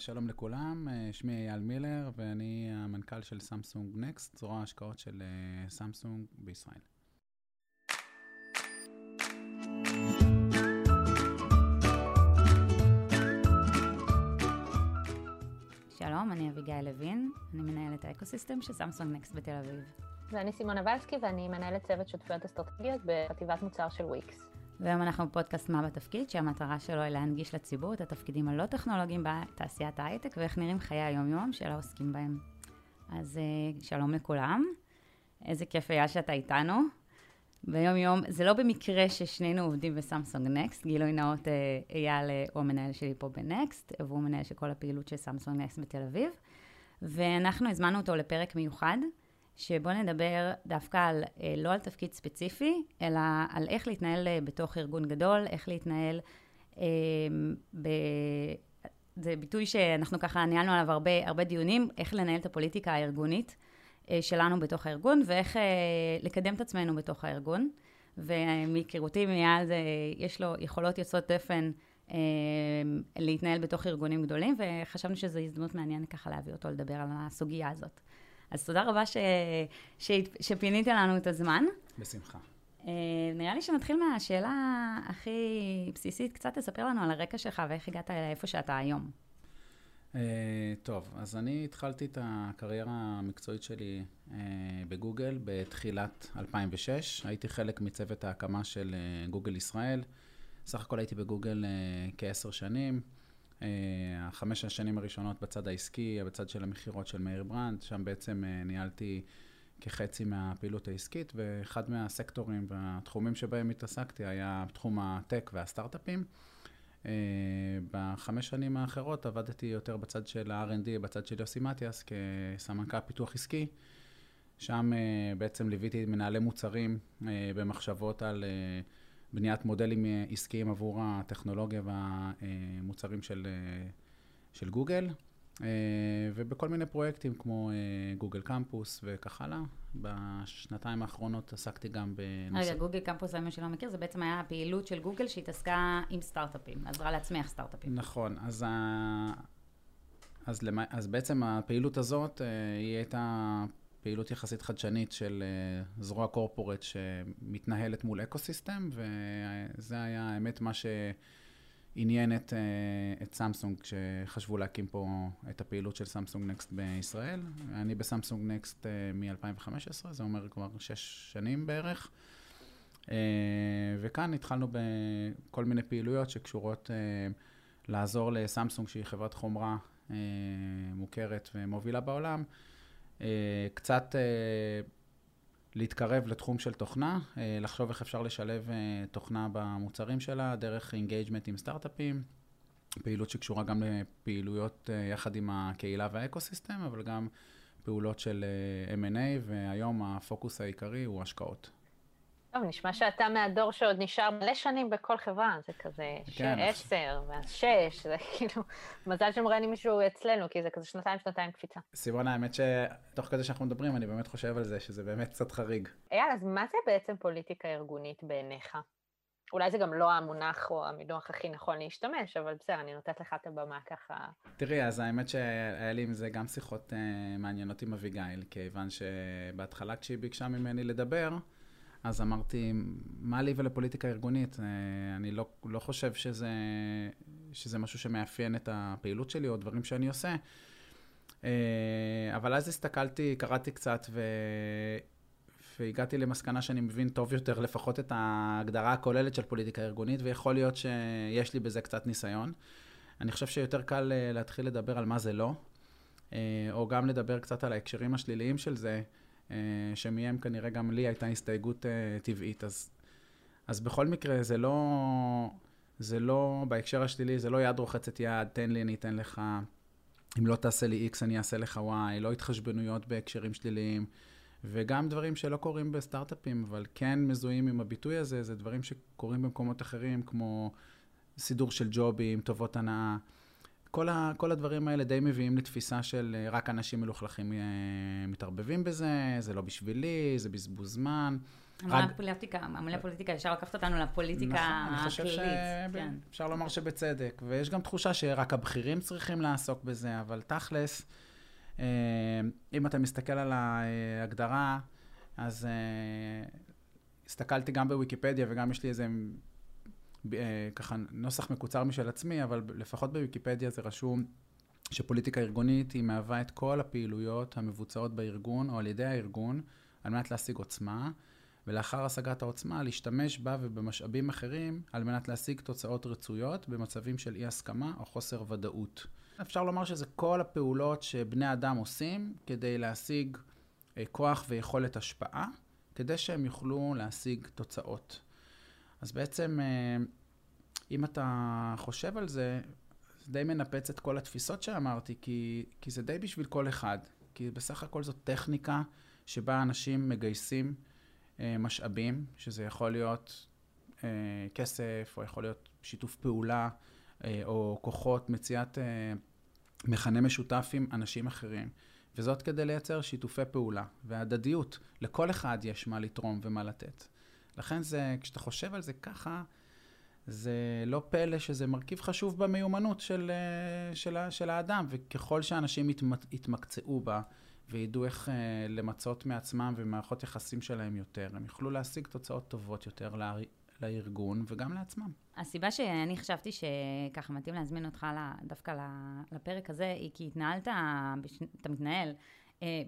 שלום לכולם, אה, שמי אייל מילר ואני המנכ"ל של סמסונג נקסט, זרוע ההשקעות של אה, סמסונג בישראל. שלום, אני אביגיל לוין, אני מנהלת ה ecosystem של סמסונג נקסט בתל אביב. ואני סימונה ולסקי ואני מנהלת צוות שותפויות אסטרטגיות בחטיבת מוצר של וויקס. והיום אנחנו בפודקאסט מה בתפקיד, שהמטרה שלו היא להנגיש לציבור את התפקידים הלא טכנולוגיים בתעשיית ההייטק ואיך נראים חיי היום-יום של העוסקים בהם. אז אה, שלום לכולם, איזה כיף היה שאתה איתנו. ביום-יום, זה לא במקרה ששנינו עובדים בסמסונג נקסט, גילוי נאות אה, אייל אה, הוא המנהל שלי פה בנקסט, והוא מנהל של כל הפעילות של סמסונג נקסט בתל אביב. ואנחנו הזמנו אותו לפרק מיוחד, שבו נדבר דווקא על, אה, לא על תפקיד ספציפי, אלא על איך להתנהל אה, בתוך ארגון גדול, איך להתנהל אה, ב... זה ביטוי שאנחנו ככה ניהלנו עליו הרבה, הרבה דיונים, איך לנהל את הפוליטיקה הארגונית שלנו בתוך הארגון, ואיך לקדם את עצמנו בתוך הארגון. ומהיכרותי עם אייל, יש לו יכולות יוצאות דפן להתנהל בתוך ארגונים גדולים, וחשבנו שזו הזדמנות מעניינת ככה להביא אותו לדבר על הסוגיה הזאת. אז תודה רבה ש... ש... שפינית לנו את הזמן. בשמחה. Uh, נראה לי שנתחיל מהשאלה הכי בסיסית, קצת תספר לנו על הרקע שלך ואיך הגעת לאיפה שאתה היום. Uh, טוב, אז אני התחלתי את הקריירה המקצועית שלי uh, בגוגל בתחילת 2006. הייתי חלק מצוות ההקמה של uh, גוגל ישראל. סך הכל הייתי בגוגל uh, כעשר שנים. אה, החמש השנים הראשונות בצד העסקי, בצד של המכירות של מאיר ברנד, שם בעצם אה, ניהלתי כחצי מהפעילות העסקית, ואחד מהסקטורים והתחומים שבהם התעסקתי היה תחום הטק והסטארט-אפים. אה, בחמש שנים האחרות עבדתי יותר בצד של ה-R&D, בצד של יוסי מתיאס, כסמנכ"ל פיתוח עסקי. שם בעצם ליוויתי מנהלי מוצרים במחשבות על בניית מודלים אה, עסקיים עבור הטכנולוגיה והמוצרים של, אה, של גוגל, אה, ובכל מיני פרויקטים כמו גוגל קמפוס וכך הלאה. בשנתיים האחרונות עסקתי גם בנושא... רגע, גוגל קמפוס, למי שלא מכיר, זה בעצם היה הפעילות של גוגל שהתעסקה עם סטארט-אפים, עזרה להצמיח סטארט-אפים. נכון, אז, ה... אז, למ... אז בעצם הפעילות הזאת, היא הייתה פעילות יחסית חדשנית של uh, זרוע corporate שמתנהלת מול ecosystem, וזה היה האמת מה שעניין את, uh, את סמסונג כשחשבו להקים פה את הפעילות של סמסונג נקסט בישראל. אני בסמסונג נקסט uh, מ-2015, זה אומר כבר שש שנים בערך. וכאן התחלנו בכל מיני פעילויות שקשורות לעזור לסמסונג, שהיא חברת חומרה מוכרת ומובילה בעולם. אה, קצת אה, להתקרב לתחום של תוכנה, אה, לחשוב איך אפשר לשלב תוכנה במוצרים שלה, דרך engagement עם סטארט-אפים, פעילות שקשורה גם לפעילויות יחד עם הקהילה וה ecosystem, אבל גם פעולות של M&A, והיום הפוקוס העיקרי הוא השקעות. טוב, נשמע שאתה מהדור שעוד נשאר מלא שנים בכל חברה, זה כזה כן, עשר, ואז שש, זה כאילו, מזל שמראיינים מישהו אצלנו, כי זה כזה שנתיים, שנתיים קפיצה. סימון, האמת שתוך כדי שאנחנו מדברים, אני באמת חושב על זה, שזה באמת קצת חריג. אייל, אז מה זה בעצם פוליטיקה ארגונית בעיניך? אולי זה גם לא המונח או המינוח הכי נכון להשתמש, אבל בסדר, אני נותנת לך את הבמה ככה. תראי, אז האמת שהיה לי עם זה גם שיחות uh, מעניינות עם אביגיל, כיוון שבהתחלה כשהיא ביקשה ממני לדבר, אז אמרתי, מה לי ולפוליטיקה ארגונית? אה, אני לא, לא חושב שזה, שזה משהו שמאפיין את הפעילות שלי או דברים שאני עושה. אה, אבל אז הסתכלתי, קראתי קצת ו... והגעתי למסקנה שאני מבין טוב יותר לפחות את ההגדרה הכוללת של פוליטיקה ארגונית, ויכול להיות שיש לי בזה קצת ניסיון. אני חושב שיותר קל אה, להתחיל לדבר על מה זה לא, או גם לדבר קצת על ההקשרים השליליים של זה. אה, שמהם כנראה גם לי הייתה הסתייגות uh, טבעית. אז, אז בכל מקרה, זה לא, זה לא, בהקשר השלילי, זה לא יד רוחצת יד, תן לי, אני אתן לך, אם לא תעשה לי X, אני אעשה לך Y, לא התחשבנויות בהקשרים שליליים, וגם דברים שלא קורים בסטארט-אפים, אבל כן מזוהים עם הביטוי הזה, זה דברים שקורים במקומות אחרים, כמו סידור של ג'ובים, טובות הנאה. כל, ה, כל הדברים האלה די מביאים לתפיסה של אה, רק אנשים מלוכלכים אה, מתערבבים בזה, זה לא בשבילי, זה בזבוז זמן. המלא רק... פוליטיקה, המלא פוליטיקה, ישר לקחת אותנו לפוליטיקה נכון, הכללית. כן. אפשר לומר שבצדק, ויש גם תחושה שרק הבכירים צריכים לעסוק בזה, אבל תכלס, אה, אם אתה מסתכל על ההגדרה, אז הסתכלתי גם בוויקיפדיה וגם יש לי איזה ככה נוסח מקוצר משל עצמי, אבל לפחות בוויקיפדיה זה רשום שפוליטיקה ארגונית היא מהווה את כל הפעילויות המבוצעות בארגון או על ידי הארגון על מנת להשיג עוצמה, ולאחר השגת העוצמה להשתמש בה ובמשאבים אחרים על מנת להשיג תוצאות רצויות במצבים של אי הסכמה או חוסר ודאות. אפשר לומר שזה כל הפעולות שבני אדם עושים כדי להשיג אה, כוח ויכולת השפעה, כדי שהם יוכלו להשיג תוצאות. אז בעצם, אה, אם אתה חושב על זה, זה די מנפץ את כל התפיסות שאמרתי, כי, כי זה די בשביל כל אחד. כי בסך הכל זאת טכניקה שבה אנשים מגייסים אה, משאבים, שזה יכול להיות אה, כסף, או יכול להיות שיתוף פעולה, או כוחות, מציאת מכנה משותף עם אנשים אחרים. וזאת כדי לייצר שיתופי פעולה והדדיות. לכל אחד יש מה לתרום ומה לתת. לכן זה, כשאתה חושב על זה ככה, זה לא פלא שזה מרכיב חשוב במיומנות של, אה, של, של האדם, וככל שאנשים יתמק, יתמקצעו בה וידעו איך אה, למצות מעצמם ומערכות יחסים שלהם יותר, הם יוכלו להשיג תוצאות טובות יותר לארגון וגם לעצמם. הסיבה שאני חשבתי שככה מתאים להזמין אותך דווקא לפרק הזה, היא כי התנהלת, אתה מתנהל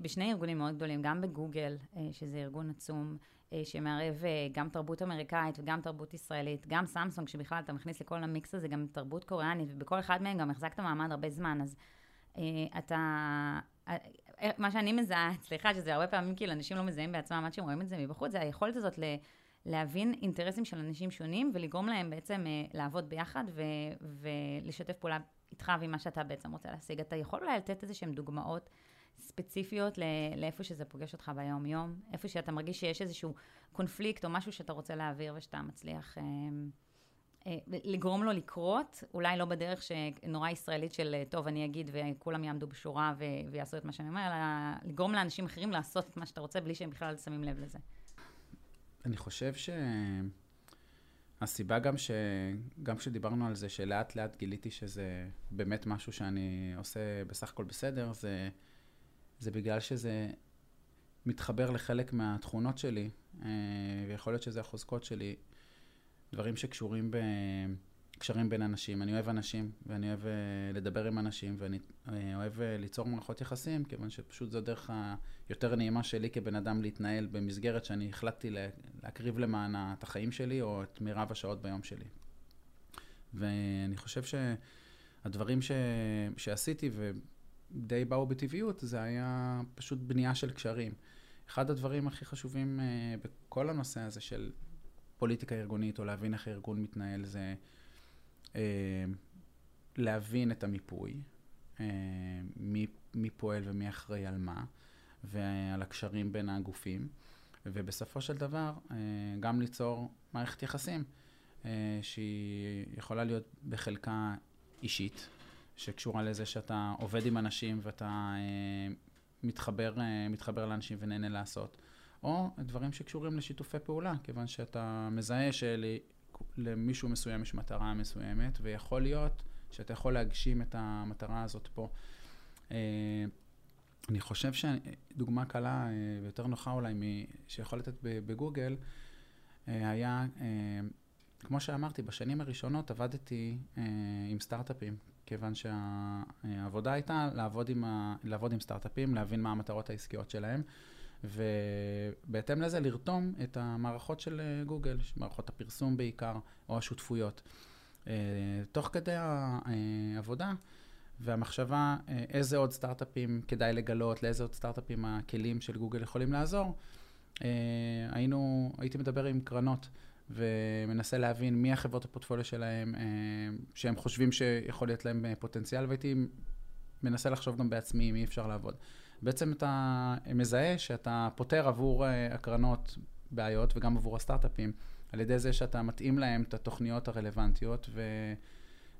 בשני ארגונים מאוד גדולים, גם בגוגל, שזה ארגון עצום, אה, שמערב אה, גם תרבות אמריקאית וגם תרבות ישראלית, גם סמסונג, שבכלל אתה מכניס לכל המיקס הזה גם תרבות קוריאנית, ובכל אחד מהם גם החזקת מעמד הרבה זמן, אז אה, אתה... מה שאני מזהה אצלך, שזה הרבה פעמים כאילו אנשים לא מזהים בעצמם עד שהם רואים את זה מבחוץ, זה היכולת הזאת ל... להבין אינטרסים של אנשים שונים ולגרום להם בעצם לעבוד ביחד ו- ולשתף פעולה איתך ועם מה שאתה בעצם רוצה להשיג. אתה יכול אולי לתת איזה שהן דוגמאות ספציפיות לאיפה שזה פוגש אותך ביום-יום, איפה שאתה מרגיש שיש איזשהו קונפליקט או משהו שאתה רוצה להעביר ושאתה מצליח אה, אה, לגרום לו לקרות, אולי לא בדרך שנורא ישראלית של אה, טוב, אני אגיד וכולם יעמדו בשורה ו- ויעשו את מה שאני אומר, אלא לגרום לאנשים אחרים לעשות את מה שאתה רוצה בלי שהם בכלל שמים לב לזה. אני חושב שהסיבה גם ש... גם כשדיברנו על זה, שלאט לאט גיליתי שזה באמת משהו שאני עושה בסך הכל בסדר, זה... זה בגלל שזה מתחבר לחלק מהתכונות שלי, אה, ויכול להיות שזה החוזקות שלי, דברים שקשורים בקשרים בין אנשים. אני אוהב אנשים, ואני אוהב אה, לדבר עם אנשים, ואני אה, אוהב ליצור מערכות יחסים, כיוון שפשוט זו הדרך היותר נעימה שלי כבן אדם להתנהל במסגרת שאני החלטתי להקריב למענה את החיים שלי, או את מירב השעות ביום שלי. ואני חושב שהדברים ש... שעשיתי, ו... די באו בטבעיות, זה היה פשוט בנייה של קשרים. אחד הדברים הכי חשובים uh, בכל הנושא הזה של פוליטיקה ארגונית, או להבין איך הארגון מתנהל, זה uh, להבין את המיפוי, uh, מי, מי פועל ומי אחראי על מה, ועל הקשרים בין הגופים, ובסופו של דבר uh, גם ליצור מערכת יחסים, uh, שהיא יכולה להיות בחלקה אישית, שקשורה לזה שאתה עובד עם אנשים ואתה אה, מתחבר, אה, מתחבר לאנשים ונהנה לעשות, או דברים שקשורים לשיתופי פעולה, כיוון שאתה מזהה שלמישהו מסוים יש מטרה מסוימת, ויכול להיות שאתה יכול להגשים את המטרה הזאת פה. אה, אני חושב שדוגמה קלה אה, ויותר נוחה אולי שיכול לתת בגוגל, אה, היה, אה, כמו שאמרתי, בשנים הראשונות עבדתי עם סטארט-אפים, כיוון שהעבודה הייתה לעבוד עם, ה... לעבוד עם סטארט-אפים, להבין מה המטרות העסקיות שלהם, ובהתאם לזה לרתום את המערכות של אה, גוגל, מערכות הפרסום בעיקר, או השותפויות. אה, תוך כדי העבודה והמחשבה אה, איזה עוד סטארט-אפים כדאי לגלות, לאיזה עוד סטארט-אפים הכלים של גוגל יכולים לעזור, היינו, הייתי מדבר עם קרנות. ומנסה להבין מי החברות הפורטפוליו שלהם, אה, שהם חושבים שיכול להיות להם אה, פוטנציאל, והייתי מנסה לחשוב גם בעצמי מי אפשר לעבוד. בעצם אתה מזהה שאתה פותר עבור אה, הקרנות בעיות וגם עבור הסטארט-אפים, על ידי זה שאתה מתאים להם את התוכניות הרלוונטיות ו...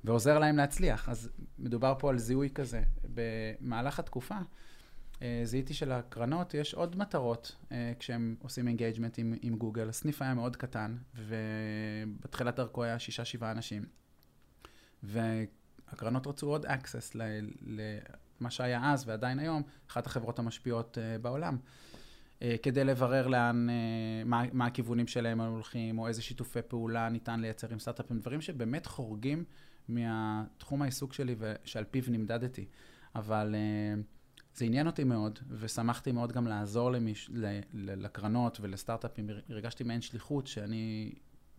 ועוזר להם להצליח. אז מדובר פה על זיהוי כזה. במהלך התקופה זיהיתי שלקרנות יש עוד מטרות אה, כשהם עושים engagement עם, עם גוגל. הסניף היה מאוד קטן, ובתחילת דרכו היה שישה, שבעה אנשים. והקרנות רצו עוד access למה שהיה אז ועדיין היום, אחת החברות המשפיעות בעולם. כדי לברר לאן, מה, מה הכיוונים שלהם הולכים, או איזה שיתופי פעולה ניתן לייצר עם סטארט-אפים, דברים שבאמת חורגים מהתחום העיסוק שלי ושעל פיו נמדדתי. אבל uh, זה עניין אותי מאוד, ושמחתי מאוד גם לעזור למיש, ל, ל, לקרנות ולסטארט-אפים. הרגשתי מעין שליחות שאני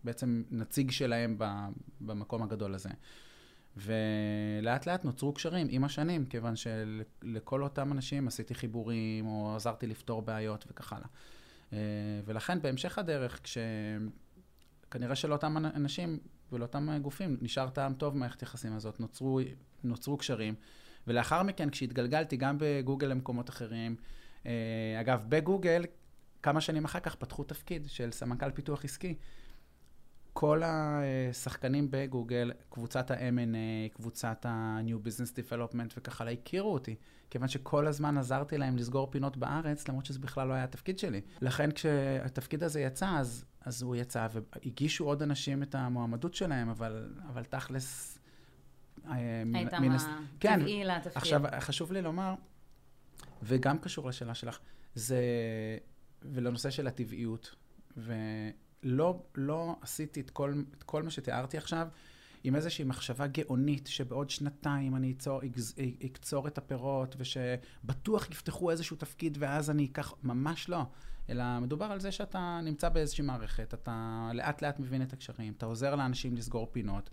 בעצם נציג שלהם ב, במקום הגדול הזה. ולאט לאט נוצרו קשרים עם השנים, כיוון שלכל אותם אנשים עשיתי חיבורים, או עזרתי לפתור בעיות וכך הלאה. Uh, ולכן בהמשך הדרך, כש... כנראה שלאותם אנשים ולאותם גופים נשאר טעם טוב מערכת יחסים הזאת, נוצרו, נוצרו קשרים. ולאחר מכן, כשהתגלגלתי גם בגוגל למקומות אחרים, אה, אגב, בגוגל, כמה שנים אחר כך פתחו תפקיד של סמנכ"ל פיתוח עסקי. כל השחקנים בגוגל, קבוצת ה-M&A, קבוצת ה-New Business Development וככה, הכירו אותי, כיוון שכל הזמן עזרתי להם לסגור פינות בארץ, למרות שזה בכלל לא היה התפקיד שלי. לכן כשהתפקיד הזה יצא, אז, אז הוא יצא, והגישו עוד אנשים את המועמדות שלהם, אבל, אבל תכלס, אה, היית מה כן, טבעי לתפקיד. עכשיו, חשוב לי לומר, וגם קשור לשאלה שלך, זה, ולנושא של הטבעיות, ולא לא עשיתי את כל, את כל מה שתיארתי עכשיו, עם איזושהי מחשבה גאונית, שבעוד שנתיים אני אצור, אקצור את הפירות, ושבטוח יפתחו איזשהו תפקיד ואז אני אקח, ממש לא. אלא מדובר על זה שאתה נמצא באיזושהי מערכת, אתה לאט לאט מבין את הקשרים, אתה עוזר לאנשים לסגור פינות,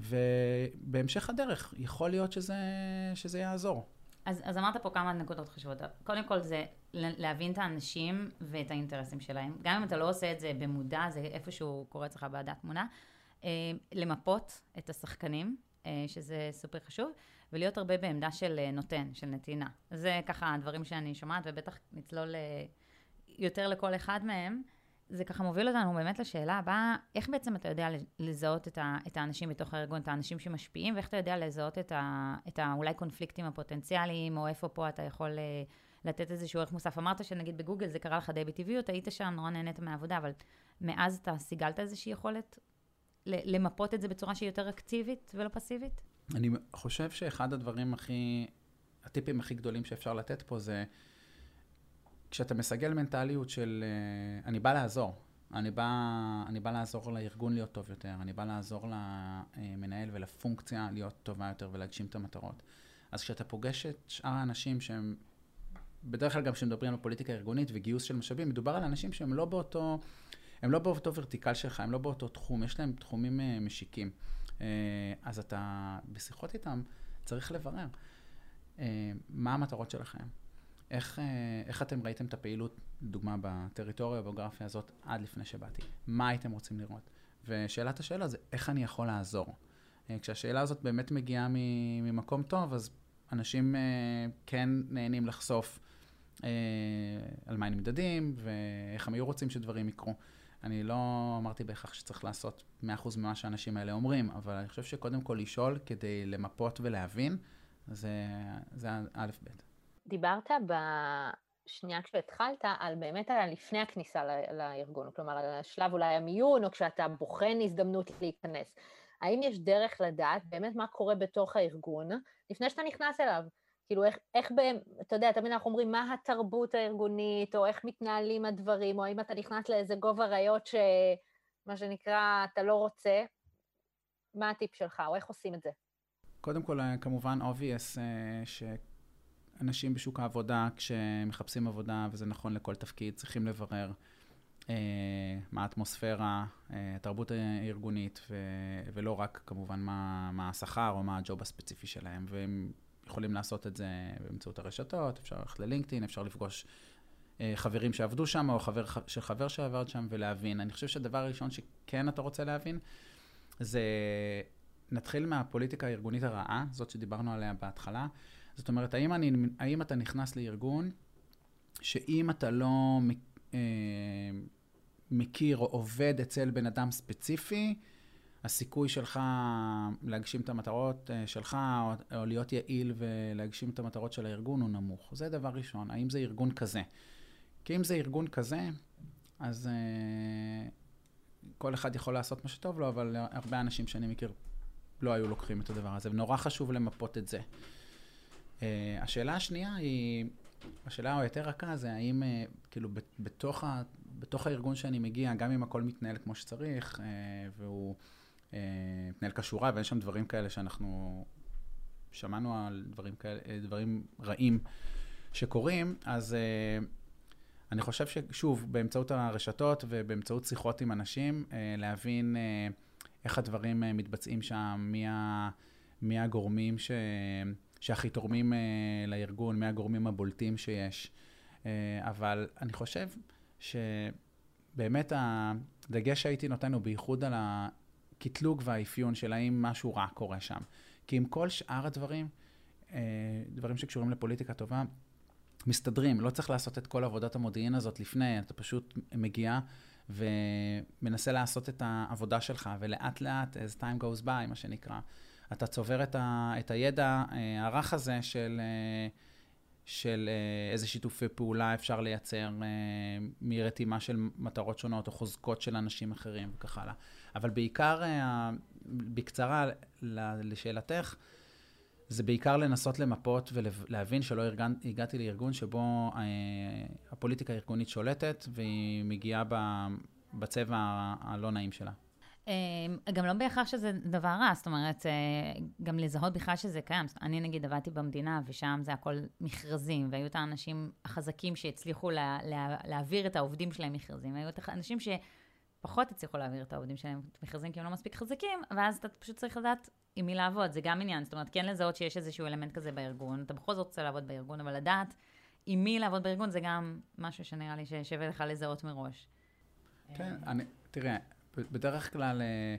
ובהמשך הדרך, יכול להיות שזה, שזה יעזור. אז, אז אמרת פה כמה נקודות חשובות. קודם כל זה להבין את האנשים ואת האינטרסים שלהם. גם אם אתה לא עושה את זה במודע, זה איפשהו קורה אצלך בעדת תמונה. אה, למפות את השחקנים, אה, שזה סופר חשוב, ולהיות הרבה בעמדה של אה, נותן, של נתינה. זה ככה הדברים שאני שומעת, ובטח נצלול יותר לכל אחד מהם. זה ככה מוביל אותנו באמת לשאלה הבאה, איך בעצם אתה יודע לזהות את, ה, את האנשים בתוך הארגון, את האנשים שמשפיעים, ואיך אתה יודע לזהות את, ה, את ה, אולי קונפליקטים הפוטנציאליים, או איפה פה אתה יכול אה, לתת איזשהו ערך מוסף. אמרת שנגיד בגוגל זה קרה לך די בטבעיות, היית שם, נורא נהנית מהעבודה, אבל מאז אתה סיגלת איזושהי יכולת למפות את זה בצורה שהיא יותר אקטיבית ולא פסיבית? אני חושב שאחד הדברים הכי, הטיפים הכי גדולים שאפשר לתת פה זה, כשאתה מסגל מנטליות של uh, אני בא לעזור, אני בא, אני בא לעזור לארגון להיות טוב יותר, אני בא לעזור למנהל ולפונקציה להיות טובה יותר ולהגשים את המטרות. אז כשאתה פוגש את שאר האנשים שהם, בדרך כלל גם כשמדברים על פוליטיקה ארגונית וגיוס של משאבים, מדובר על אנשים שהם לא באותו, הם לא באותו ורטיקל שלך, הם לא באותו תחום, יש להם תחומים uh, משיקים. אז אתה, בשיחות איתם, צריך לברר מה המטרות שלכם. איך, אה, איך אתם ראיתם את הפעילות, לדוגמה, בטריטוריה הביוגרפיה הזאת עד לפני שבאתי? מה הייתם רוצים לראות? ושאלת השאלה זה, איך אני יכול לעזור? אה, כשהשאלה הזאת באמת מגיעה ממקום טוב, אז אנשים אה, כן נהנים לחשוף על מה הם נמדדים, ואיך הם היו רוצים שדברים יקרו. אני לא אמרתי בהכרח שצריך לעשות 100% ממה שהאנשים האלה אומרים, אבל אני חושב שקודם כל לשאול כדי למפות ולהבין, זה, זה א' ב'. דיברת בשנייה כשהתחלת על באמת על לפני הכניסה לארגון, כלומר על השלב אולי המיון, או כשאתה בוחן הזדמנות להיכנס. האם יש דרך לדעת באמת מה קורה בתוך הארגון לפני שאתה נכנס אליו? כאילו איך, איך בהם, אתה יודע, תמיד אנחנו אומרים מה התרבות הארגונית, או איך מתנהלים הדברים, או האם אתה נכנס לאיזה גובה ראיות שמה שנקרא אתה לא רוצה, מה הטיפ שלך, או איך עושים את זה? קודם כל, כמובן obvious אה, ש... אנשים בשוק העבודה, כשמחפשים עבודה, וזה נכון לכל תפקיד, צריכים לברר אה, מה האטמוספירה, אה, התרבות הארגונית, ו, ולא רק כמובן מה, מה השכר או מה הג'וב הספציפי שלהם. והם יכולים לעשות את זה באמצעות הרשתות, אפשר ללכת ללינקדאין, אפשר לפגוש אה, חברים שעבדו שם, או חבר של חבר שעבד שם, ולהבין. אני חושב שהדבר הראשון שכן אתה רוצה להבין, זה... נתחיל מהפוליטיקה הארגונית הרעה, זאת שדיברנו עליה בהתחלה. זאת אומרת, האם, אני, האם אתה נכנס לארגון שאם אתה לא אה, מכיר או עובד אצל בן אדם ספציפי, הסיכוי שלך להגשים את המטרות אה, שלך, או, או להיות יעיל ולהגשים את המטרות של הארגון הוא נמוך. זה דבר ראשון, האם זה ארגון כזה? כי אם זה ארגון כזה, אז uh, כל אחד יכול לעשות מה שטוב לו, אבל הרבה אנשים שאני מכיר לא היו לוקחים את הדבר הזה, ונורא חשוב למפות את זה. Uh, השאלה השנייה היא, השאלה היותר רכה זה האם, uh, כאילו, בתוך, ה, בתוך הארגון שאני מגיע, גם אם הכל מתנהל כמו שצריך, uh, והוא uh, מתנהל כשורה, ואין שם דברים כאלה שאנחנו שמענו על דברים כאלה, דברים רעים שקורים, אז... Uh, אני חושב ששוב, באמצעות הרשתות ובאמצעות שיחות עם אנשים, אה, להבין אה, איך הדברים אה, מתבצעים שם, מי, ה, מי הגורמים ש, שהכי תורמים לארגון, מי הגורמים הבולטים שיש. אבל אני חושב שבאמת הדגש שהייתי נותן הוא בייחוד על הקטלוג והאפיון של האם משהו רע קורה שם. כי עם כל שאר הדברים, דברים שקשורים לפוליטיקה טובה, מסתדרים, לא צריך לעשות את כל עבודת המודיעין הזאת לפני, אתה פשוט מגיע ומנסה לעשות את העבודה שלך, ולאט לאט, as time goes by, מה שנקרא, אתה צובר את, ה, את הידע אה, הרך הזה של, אה, של אה, איזה שיתופי פעולה אפשר לייצר מרתימה של מטרות שונות או חוזקות של אנשים אחרים וכך הלאה. אבל בעיקר, בקצרה, לשאלתך, זה בעיקר לנסות למפות ולהבין שלא ארגן, הגעתי לארגון שבו אה, הפוליטיקה הארגונית שולטת והיא מגיעה בצבע הלא נעים שלה. אה, גם לא בהכרח שזה דבר רע, זאת אומרת, אה, גם לזהות בכלל שזה קיים. אני נגיד עבדתי במדינה, ושם זה הכל מכרזים, והיו את האנשים החזקים שהצליחו לה, לה, להעביר את העובדים שלהם מכרזים, והיו את האנשים שפחות הצליחו להעביר את העובדים שלהם מכרזים כי הם לא מספיק חזקים, ואז אתה פשוט צריך לדעת עם מי לעבוד, זה גם עניין. זאת אומרת, כן לזהות שיש איזשהו אלמנט כזה בארגון, אתה בכל זאת רוצה לעבוד בארגון, אבל לדעת עם מי לעבוד בארגון זה גם משהו שנראה לי ששווה לך לזהות מראש. כן, אני, תראה, בדרך כלל אה,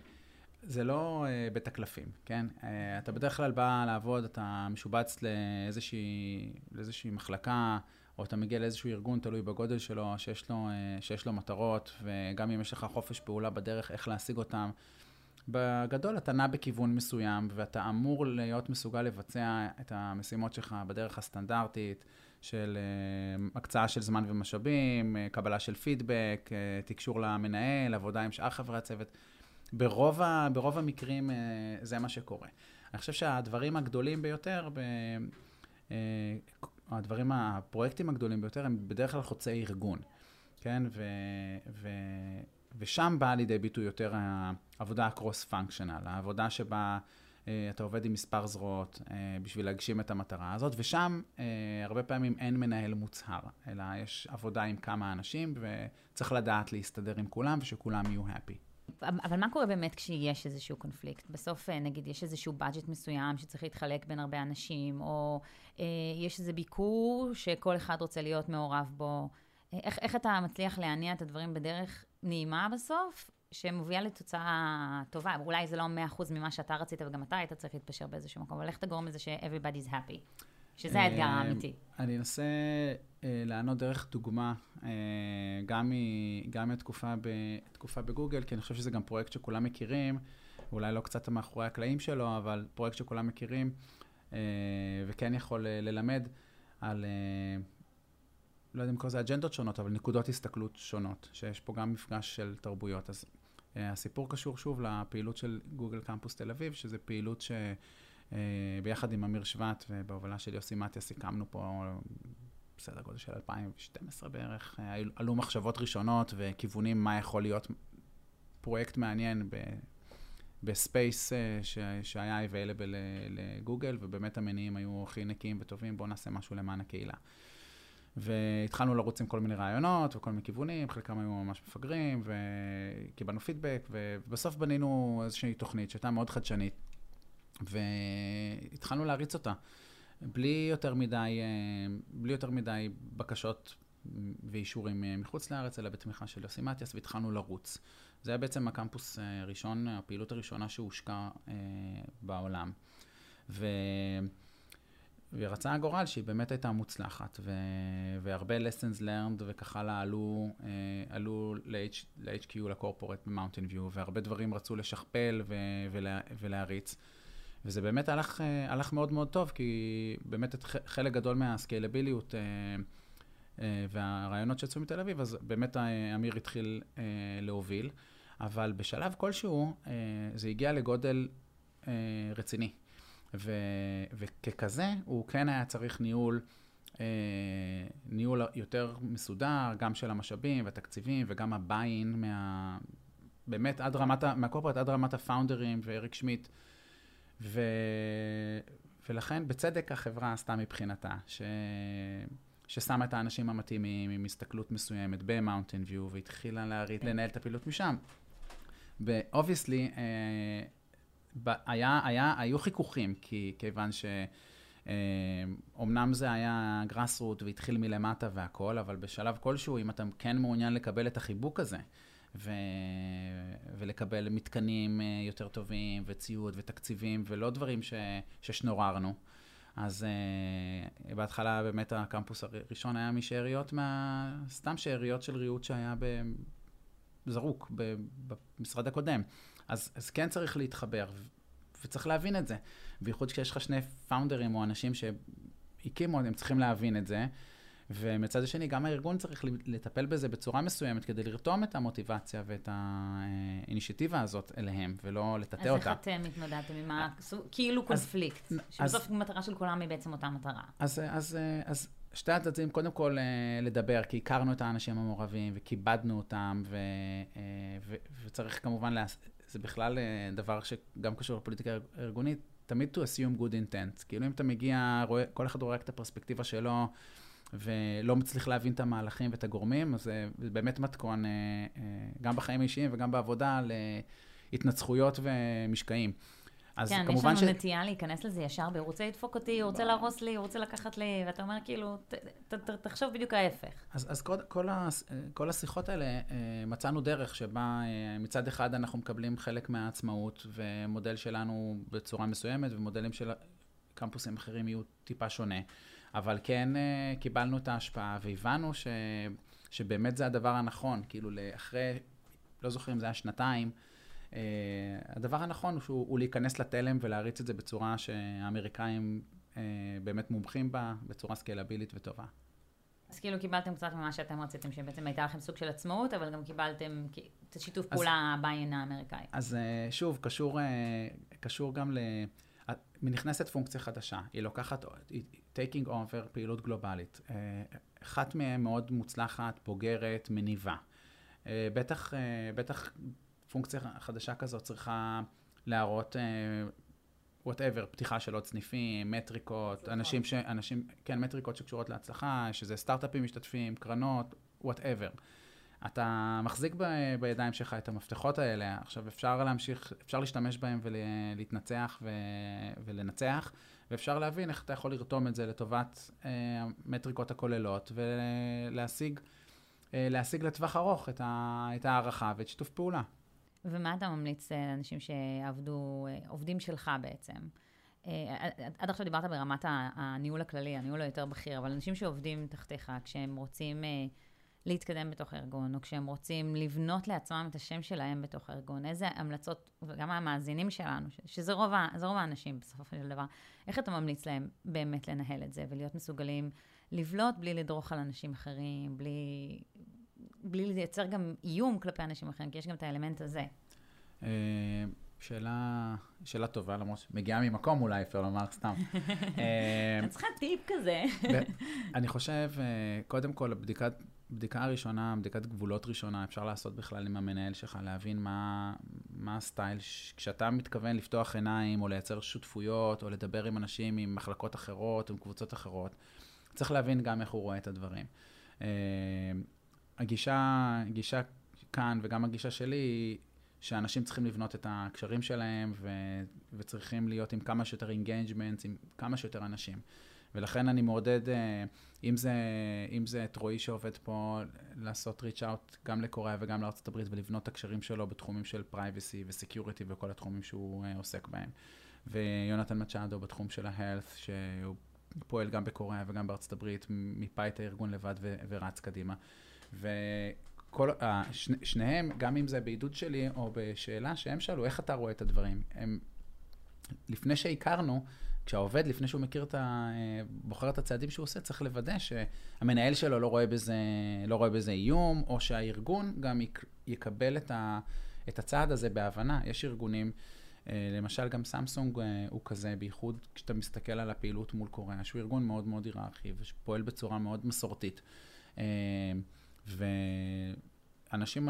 זה לא אה, בית הקלפים, כן? אה, אתה בדרך כלל בא לעבוד, אתה משובץ לאיזושהי, לאיזושהי מחלקה, או אתה מגיע לאיזשהו ארגון, תלוי בגודל שלו, שיש לו, שיש לו מטרות, וגם אם יש לך חופש פעולה בדרך, איך להשיג אותם. בגדול אתה נע בכיוון מסוים, ואתה אמור להיות מסוגל לבצע את המשימות שלך בדרך הסטנדרטית של uh, הקצאה של זמן ומשאבים, uh, קבלה של פידבק, uh, תקשור למנהל, עבודה עם שאר חברי הצוות. ברוב, ה, ברוב המקרים זה מה שקורה. אני חושב שהדברים הגדולים ביותר, ב, הדברים, הפרויקטים הגדולים ביותר, הם בדרך כלל חוצי ארגון, כן? ו... ו ושם באה לידי ביטוי יותר העבודה הקרוס-פונקשיונל, העבודה שבה אה, אתה עובד עם מספר זרועות אה, בשביל להגשים את המטרה הזאת, ושם אה, הרבה פעמים אין מנהל מוצהר, אלא יש עבודה עם כמה אנשים, וצריך לדעת להסתדר עם כולם, ושכולם יהיו happy. אבל מה קורה באמת כשיש איזשהו קונפליקט? בסוף, אה, נגיד, יש איזשהו budget מסוים שצריך להתחלק בין הרבה אנשים, או אה, יש איזה ביקור שכל אחד רוצה להיות מעורב בו. אה, איך, איך אתה מצליח להניע את הדברים בדרך נעימה בסוף, שמובילה לתוצאה טובה. אולי זה לא 100% ממה שאתה רצית וגם אתה היית צריך להתפשר באיזשהו מקום, אבל איך תגרום לזה ש-everybody's happy? שזה האתגר אה, האמיתי. אני אנסה אה, לענות דרך דוגמה, אה, גם, בתקופה בגוגל, כי אני חושב שזה גם פרויקט שכולם מכירים, אולי לא קצת מאחורי הקלעים שלו, אבל פרויקט שכולם מכירים, וכן יכול ללמד על לא יודע אם קורא לזה אג'נדות שונות, אבל נקודות הסתכלות שונות, שיש פה גם מפגש של תרבויות. אז הסיפור קשור שוב לפעילות של גוגל קמפוס תל אביב, שזו פעילות שביחד אה, עם אמיר שבט ובהובלה של יוסי מטיאס שהקמנו פה בסדר גודל של 2012 בערך. אה, עלו מחשבות ראשונות וכיוונים מה יכול להיות פרויקט מעניין ב... ב space ש... שהיה available לגוגל, ובאמת המניעים היו הכי נקיים וטובים, בואו נעשה משהו למען הקהילה. והתחלנו לרוץ עם כל מיני רעיונות וכל מיני כיוונים, חלקם היו ממש מפגרים, וקיבלנו פידבק, ובסוף בנינו איזושהי תוכנית שהייתה מאוד חדשנית, והתחלנו להריץ אותה. בלי יותר מדי, בלי יותר מדי בקשות ואישורים מחוץ לארץ, אלא בתמיכה של יוסי מתיאס, והתחלנו לרוץ. זה היה בעצם הקמפוס הראשון, הפעילות הראשונה שהושקע בעולם. ו... ורצה הגורל שהיא באמת הייתה מוצלחת, ו... והרבה lessons learned וכך הלאה עלו, אה, עלו ל-HQ, לקורפורט במאונטין ויו, והרבה דברים רצו לשכפל ו... ולה... ולהריץ. וזה באמת הלך, אה, הלך מאוד מאוד טוב, כי באמת את חלק גדול מהסקיילביליות והרעיונות שיצאו מתל אביב, אז באמת אמיר התחיל להוביל, אבל בשלב כלשהו זה הגיע לגודל רציני. ו, וככזה, הוא כן היה צריך ניהול, אה, ניהול יותר מסודר, גם של המשאבים והתקציבים, וגם הביין מה... באמת עד רמת, מה corporate עד רמת הפאונדרים ואריק שמיט. ו... ולכן, בצדק החברה עשתה מבחינתה, ש... ששמה את האנשים המתאימים עם הסתכלות מסוימת במאונטן ויו, והתחילה להריץ, לנהל את הפעילות משם. אה, היה, היה, היו חיכוכים, כי, כיוון ש... אומנם זה היה grass root והתחיל מלמטה והכל, אבל בשלב כלשהו, אם אתה כן מעוניין לקבל את החיבוק הזה, ו... ולקבל מתקנים אה, יותר טובים, וציוד ותקציבים, ולא דברים ש... ששנוררנו, אז uh, בהתחלה באמת הקמפוס הראשון היה משאריות, מה... סתם שאריות של ריהוט שהיה בזרוק במשרד הקודם. אז, אז כן צריך להתחבר, וצריך להבין את זה. בייחוד כשיש לך שני פאונדרים או אנשים שהקימו, הם צריכים להבין את זה. ומצד השני, גם הארגון צריך לטפל בזה בצורה מסוימת כדי לרתום את המוטיבציה ואת האינישיטיבה הזאת אליהם, ולא לטאטא אותה. אז איך אתם התמודדתם עם הכאילו קונפליקט? שבסוף המטרה של כולם היא בעצם אותה מטרה. אז, אז, אז שתי הצדדים, קודם כל אה, לדבר, כי הכרנו את האנשים המעורבים וכיבדנו אותם, ו, אה, ו, וצריך כמובן זה בכלל אה, דבר שגם קשור לפוליטיקה ארגונית, תמיד to assume good intent. כאילו אם אתה מגיע, רואה, כל אחד רואה רק את הפרספקטיבה שלו, ולא מצליח להבין את המהלכים ואת הגורמים, אז זה באמת מתכון, אה, אה, גם בחיים האישיים וגם בעבודה, להתנצחויות ומשקעים. אז כן, כמובן ש... כן, יש לנו ש... נטייה להיכנס לזה ישר, הוא רוצה לדפוק אותי, הוא רוצה להרוס לי, הוא רוצה לקחת לי, ואתה אומר כאילו, ת, ת, ת, תחשוב בדיוק ההפך. אז, אז כל, כל, ה, כל השיחות האלה, אה, מצאנו דרך שבה אה, מצד אחד אנחנו מקבלים חלק מהעצמאות, ומודל שלנו בצורה מסוימת, ומודלים של קמפוסים אחרים יהיו טיפה שונה. אבל כן אה, קיבלנו את ההשפעה, והבנו ש, שבאמת זה הדבר הנכון, כאילו אחרי, לא זוכר אם זה היה שנתיים, Uh, הדבר הנכון הוא, הוא להיכנס לתלם ולהריץ את זה בצורה שהאמריקאים uh, באמת מומחים בה, בצורה סקיילבילית וטובה. אז כאילו קיבלתם קצת ממה שאתם רציתם, שבעצם הייתה לכם סוג של עצמאות, אבל גם קיבלתם את השיתוף פעולה בעין האמריקאי. אז uh, שוב, קשור, קשור גם ל... נכנסת פונקציה חדשה, היא לוקחת, היא taking over פעילות גלובלית. אחת מהן מאוד מוצלחת, בוגרת, מניבה. בטח, בטח פונקציה חדשה כזאת צריכה להראות, וואטאבר, uh, פתיחה של עוד סניפים, מטריקות, אנשים ש... אנשים, כן, מטריקות שקשורות להצלחה, שזה סטארט-אפים משתתפים, קרנות, וואטאבר. אתה מחזיק ב, בידיים שלך את המפתחות האלה, עכשיו אפשר להמשיך, אפשר להשתמש בהם ולהתנצח ו, ולנצח, ואפשר להבין איך אתה יכול לרתום את זה לטובת uh, המטריקות הכוללות ולהשיג uh, להשיג לטווח ארוך את, ה, את הערכה ואת שיתוף פעולה. ומה אתה ממליץ אה, לאנשים שעבדו, אה, עובדים שלך בעצם? אה, עד עכשיו דיברת ברמת הניהול הכללי, הניהול היותר בכיר, אבל אנשים שעובדים תחתיך, כשהם רוצים להתקדם בתוך הארגון, או כשהם רוצים לבנות לעצמם את השם שלהם בתוך הארגון, איזה המלצות, וגם המאזינים שלנו, שזה רוב, רוב האנשים בסופו של דבר, איך אתה ממליץ להם באמת לנהל את זה ולהיות מסוגלים לבלוט בלי לדרוך על אנשים אחרים, בלי, בלי לייצר גם איום כלפי אנשים אחרים, כי יש גם את האלמנט הזה. אה, שאלה, שאלה טובה, למרות שמגיעה ממקום אולי, אפשר לומר סתם. אה, את צריכה טיפ כזה. אני חושב, אה, קודם כל, הבדיקת, בדיקה ראשונה, בדיקת גבולות ראשונה, אפשר לעשות בכלל עם המנהל שלך, להבין מה, מה הסטייל, כשאתה מתכוון לפתוח עיניים, או לייצר שותפויות, או לדבר עם אנשים עם מחלקות אחרות, עם קבוצות אחרות, צריך להבין גם איך הוא רואה את הדברים. הגישה, הגישה כאן וגם הגישה שלי היא שאנשים צריכים לבנות את הקשרים שלהם ו, וצריכים להיות עם כמה שיותר engagement, עם כמה שיותר אנשים. ולכן אני מעודד, אה, אם זה, אם זה את רועי שעובד פה, לעשות reach out גם לקוריאה וגם לארה"ב ולבנות את הקשרים שלו בתחומים של privacy ו security וכל התחומים שהוא אה, עוסק בהם. ויונתן מצ'אדו בתחום של ה-health, שהוא פועל גם בקוריאה וגם בארצות הברית, מיפה את הארגון לבד ו- ורץ קדימה. וכל, שני, גם אם זה בעידוד שלי או בשאלה שהם שאלו, איך אתה רואה את הדברים? הם, לפני שהכרנו, כשהעובד, לפני שהוא מכיר את ה... בוחר את הצעדים שהוא עושה, צריך לוודא שהמנהל שלו לא רואה בזה, לא רואה בזה איום, או שהארגון גם יק, יקבל את, ה, את הצעד הזה בהבנה. יש ארגונים, אה, למשל גם סמסונג אה, הוא כזה, בייחוד כשאתה מסתכל על הפעילות מול קוריאה, שהוא ארגון מאוד מאוד היררכי ושפועל בצורה מאוד מסורתית. אה, ואנשים,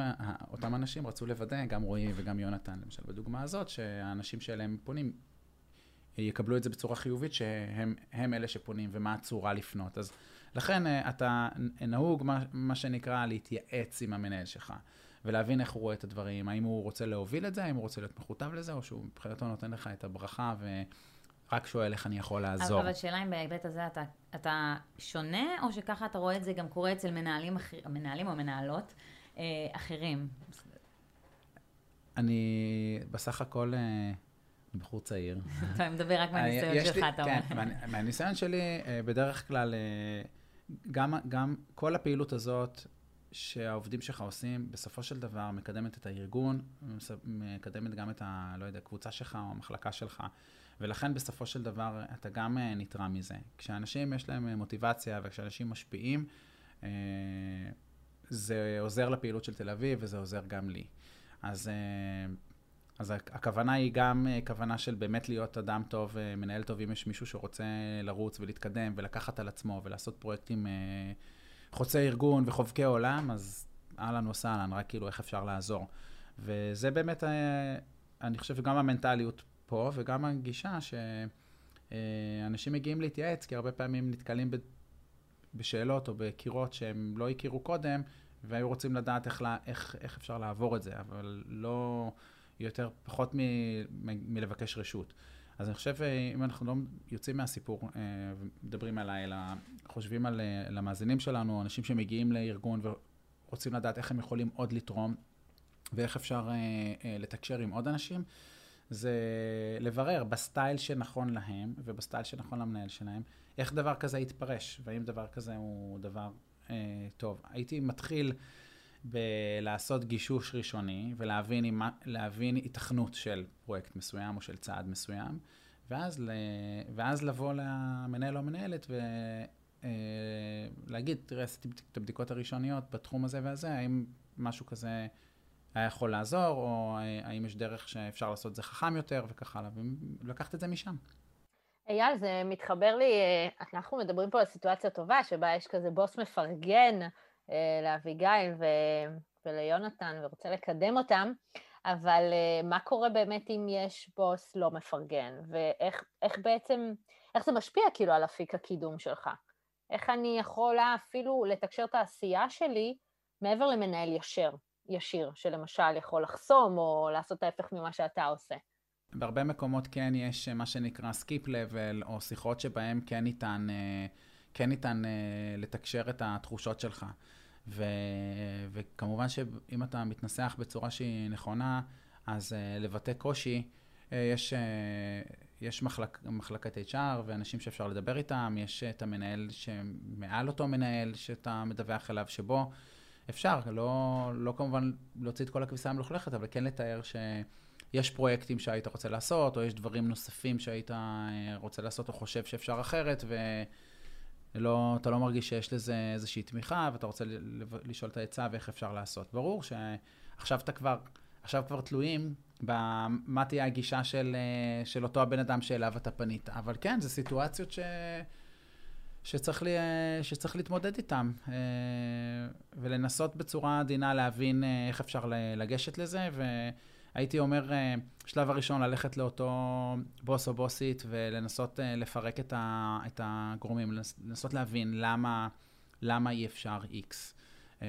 אותם אנשים רצו לוודא, גם רועי וגם יונתן, למשל בדוגמה הזאת, שהאנשים שאליהם פונים יקבלו את זה בצורה חיובית, שהם אלה שפונים ומה הצורה לפנות. אז לכן אה, אתה נהוג, מה, מה שנקרא, להתייעץ עם המנהל שלך, ולהבין איך הוא רואה את הדברים, האם הוא רוצה להוביל את זה, האם הוא רוצה להיות מכותב לזה, או שהוא מבחינתו נותן לך את הברכה ורק שואל איך אני יכול לעזור. אבל השאלה אם בהיבט הזה אתה, אתה שונה, או שככה אתה רואה את זה גם קורה אצל מנהלים, מנהלים או מנהלות אה, אחרים? אני בסך הכל... אה, בחור צעיר. אתה מדבר רק מהניסיון שלך, אתה אומר. כן, מהניסיון שלי, אה, בדרך כלל, אה, גם, גם כל הפעילות הזאת שהעובדים שלך עושים, בסופו של דבר מקדמת את הארגון, מקדמת גם את ה... לא יודע, קבוצה שלך או המחלקה שלך. ולכן בסופו של דבר אתה גם אה, נתרם מזה. כשאנשים יש להם מוטיבציה וכשאנשים משפיעים, זה עוזר לפעילות של תל אביב וזה עוזר גם לי. אז אז הכוונה היא גם אה, כוונה של באמת להיות אדם טוב, אה, מנהל טוב, אם יש מישהו שרוצה לרוץ ולהתקדם ולקחת על עצמו ולעשות פרויקטים אה, חוצי ארגון וחובקי עולם, אז אהלן וסהלן, רק כאילו איך אפשר לעזור. וזה באמת, אני חושב שגם המנטליות פה וגם הגישה שאנשים מגיעים להתייעץ, כי הרבה פעמים נתקלים בשאלות או בקירות שהם לא הכירו קודם, והיו רוצים לדעת איך, איך, איך אפשר לעבור את זה, אבל לא... יותר, פחות מ, מ, מלבקש רשות. אז אני חושב, אה, אם אנחנו לא יוצאים מהסיפור ומדברים אה, עליי, אלא חושבים על, אה, על המאזינים שלנו, אנשים שמגיעים לארגון ורוצים לדעת איך הם יכולים עוד לתרום, ואיך אפשר לתקשר עם עוד אנשים, זה לברר בסטייל שנכון להם ובסטייל שנכון למנהל שלהם, איך דבר כזה יתפרש, והאם דבר כזה הוא דבר אה, טוב. הייתי מתחיל... בלעשות גישוש ראשוני ולהבין עם, התכנות של פרויקט מסוים או של צעד מסוים, ואז, ל, ואז לבוא למנהל או המנהלת ולהגיד, אה, תראה, עשיתי את הבדיקות הראשוניות בתחום הזה והזה, האם משהו כזה היה יכול לעזור, או האם יש דרך שאפשר לעשות את זה חכם יותר וכך הלאה, ולקחת את זה משם. אייל, זה מתחבר לי, אה, אנחנו מדברים פה על סיטואציה טובה, שבה יש כזה בוס מפרגן, אה, לאביגיל ו- וליונתן ורוצה לקדם אותם, אבל אה, מה קורה באמת אם יש בוס לא מפרגן, ואיך בעצם, איך זה משפיע כאילו על אפיק הקידום שלך? איך אני יכולה אפילו לתקשר את העשייה שלי מעבר למנהל ישר, ישיר, שלמשל יכול לחסום או לעשות ההפך ממה שאתה עושה? בהרבה מקומות כן יש מה שנקרא skip level, או שיחות שבהן כן ניתן, אה, כן ניתן לתקשר את התחושות שלך. ו, וכמובן שאם אתה מתנסח בצורה שהיא נכונה, אז לבטא קושי, יש, יש מחלק, מחלקת HR ואנשים שאפשר לדבר איתם, יש את המנהל שמעל אותו מנהל שאתה מדווח אליו, שבו אפשר, לא, לא כמובן להוציא את כל הכביסה המלוכלכת, אבל כן לתאר שיש פרויקטים שהיית רוצה לעשות, או יש דברים נוספים שהיית רוצה לעשות או חושב שאפשר אחרת, ו... לא, מרגיש שיש לזה איזושהי תמיכה, ואתה רוצה לשאול את העצה ואיך אפשר לעשות. ברור שעכשיו אתה כבר, עכשיו כבר תלויים במה תהיה הגישה של, אה, של אותו הבן אדם שאליו אתה פנית. אבל כן, זה סיטואציות ש... שצריך, לי, שצריך להתמודד איתם, אה, ולנסות בצורה עדינה להבין אה, איך אפשר לגשת לזה, ו... הייתי אומר, אה, שלב הראשון, ללכת לאותו בוס או בוסית ולנסות אה, לפרק את, ה, את הגורמים, לנסות להבין למה, למה אי אפשר. אה,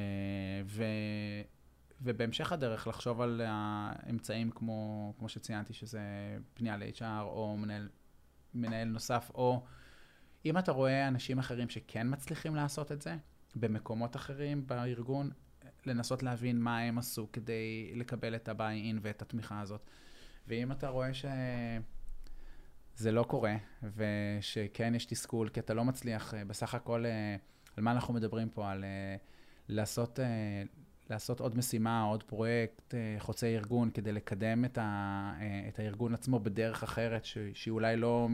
ו, ובהמשך הדרך לחשוב על האמצעים כמו, כמו שציינתי, שזה פנייה ל-HR או מנהל, מנהל נוסף, או אם אתה רואה אנשים אחרים שכן מצליחים לעשות את זה, במקומות אחרים בארגון, לנסות להבין מה הם עשו כדי לקבל את ה-buy-in ואת התמיכה הזאת. ואם אתה רואה ש... זה לא קורה, ושכן יש תסכול, כי אתה לא מצליח, בסך הכל, על מה אנחנו מדברים פה? על לעשות, לעשות עוד משימה, עוד פרויקט חוצה ארגון, כדי לקדם את, ה, את הארגון עצמו בדרך אחרת, ש, שהיא אולי לא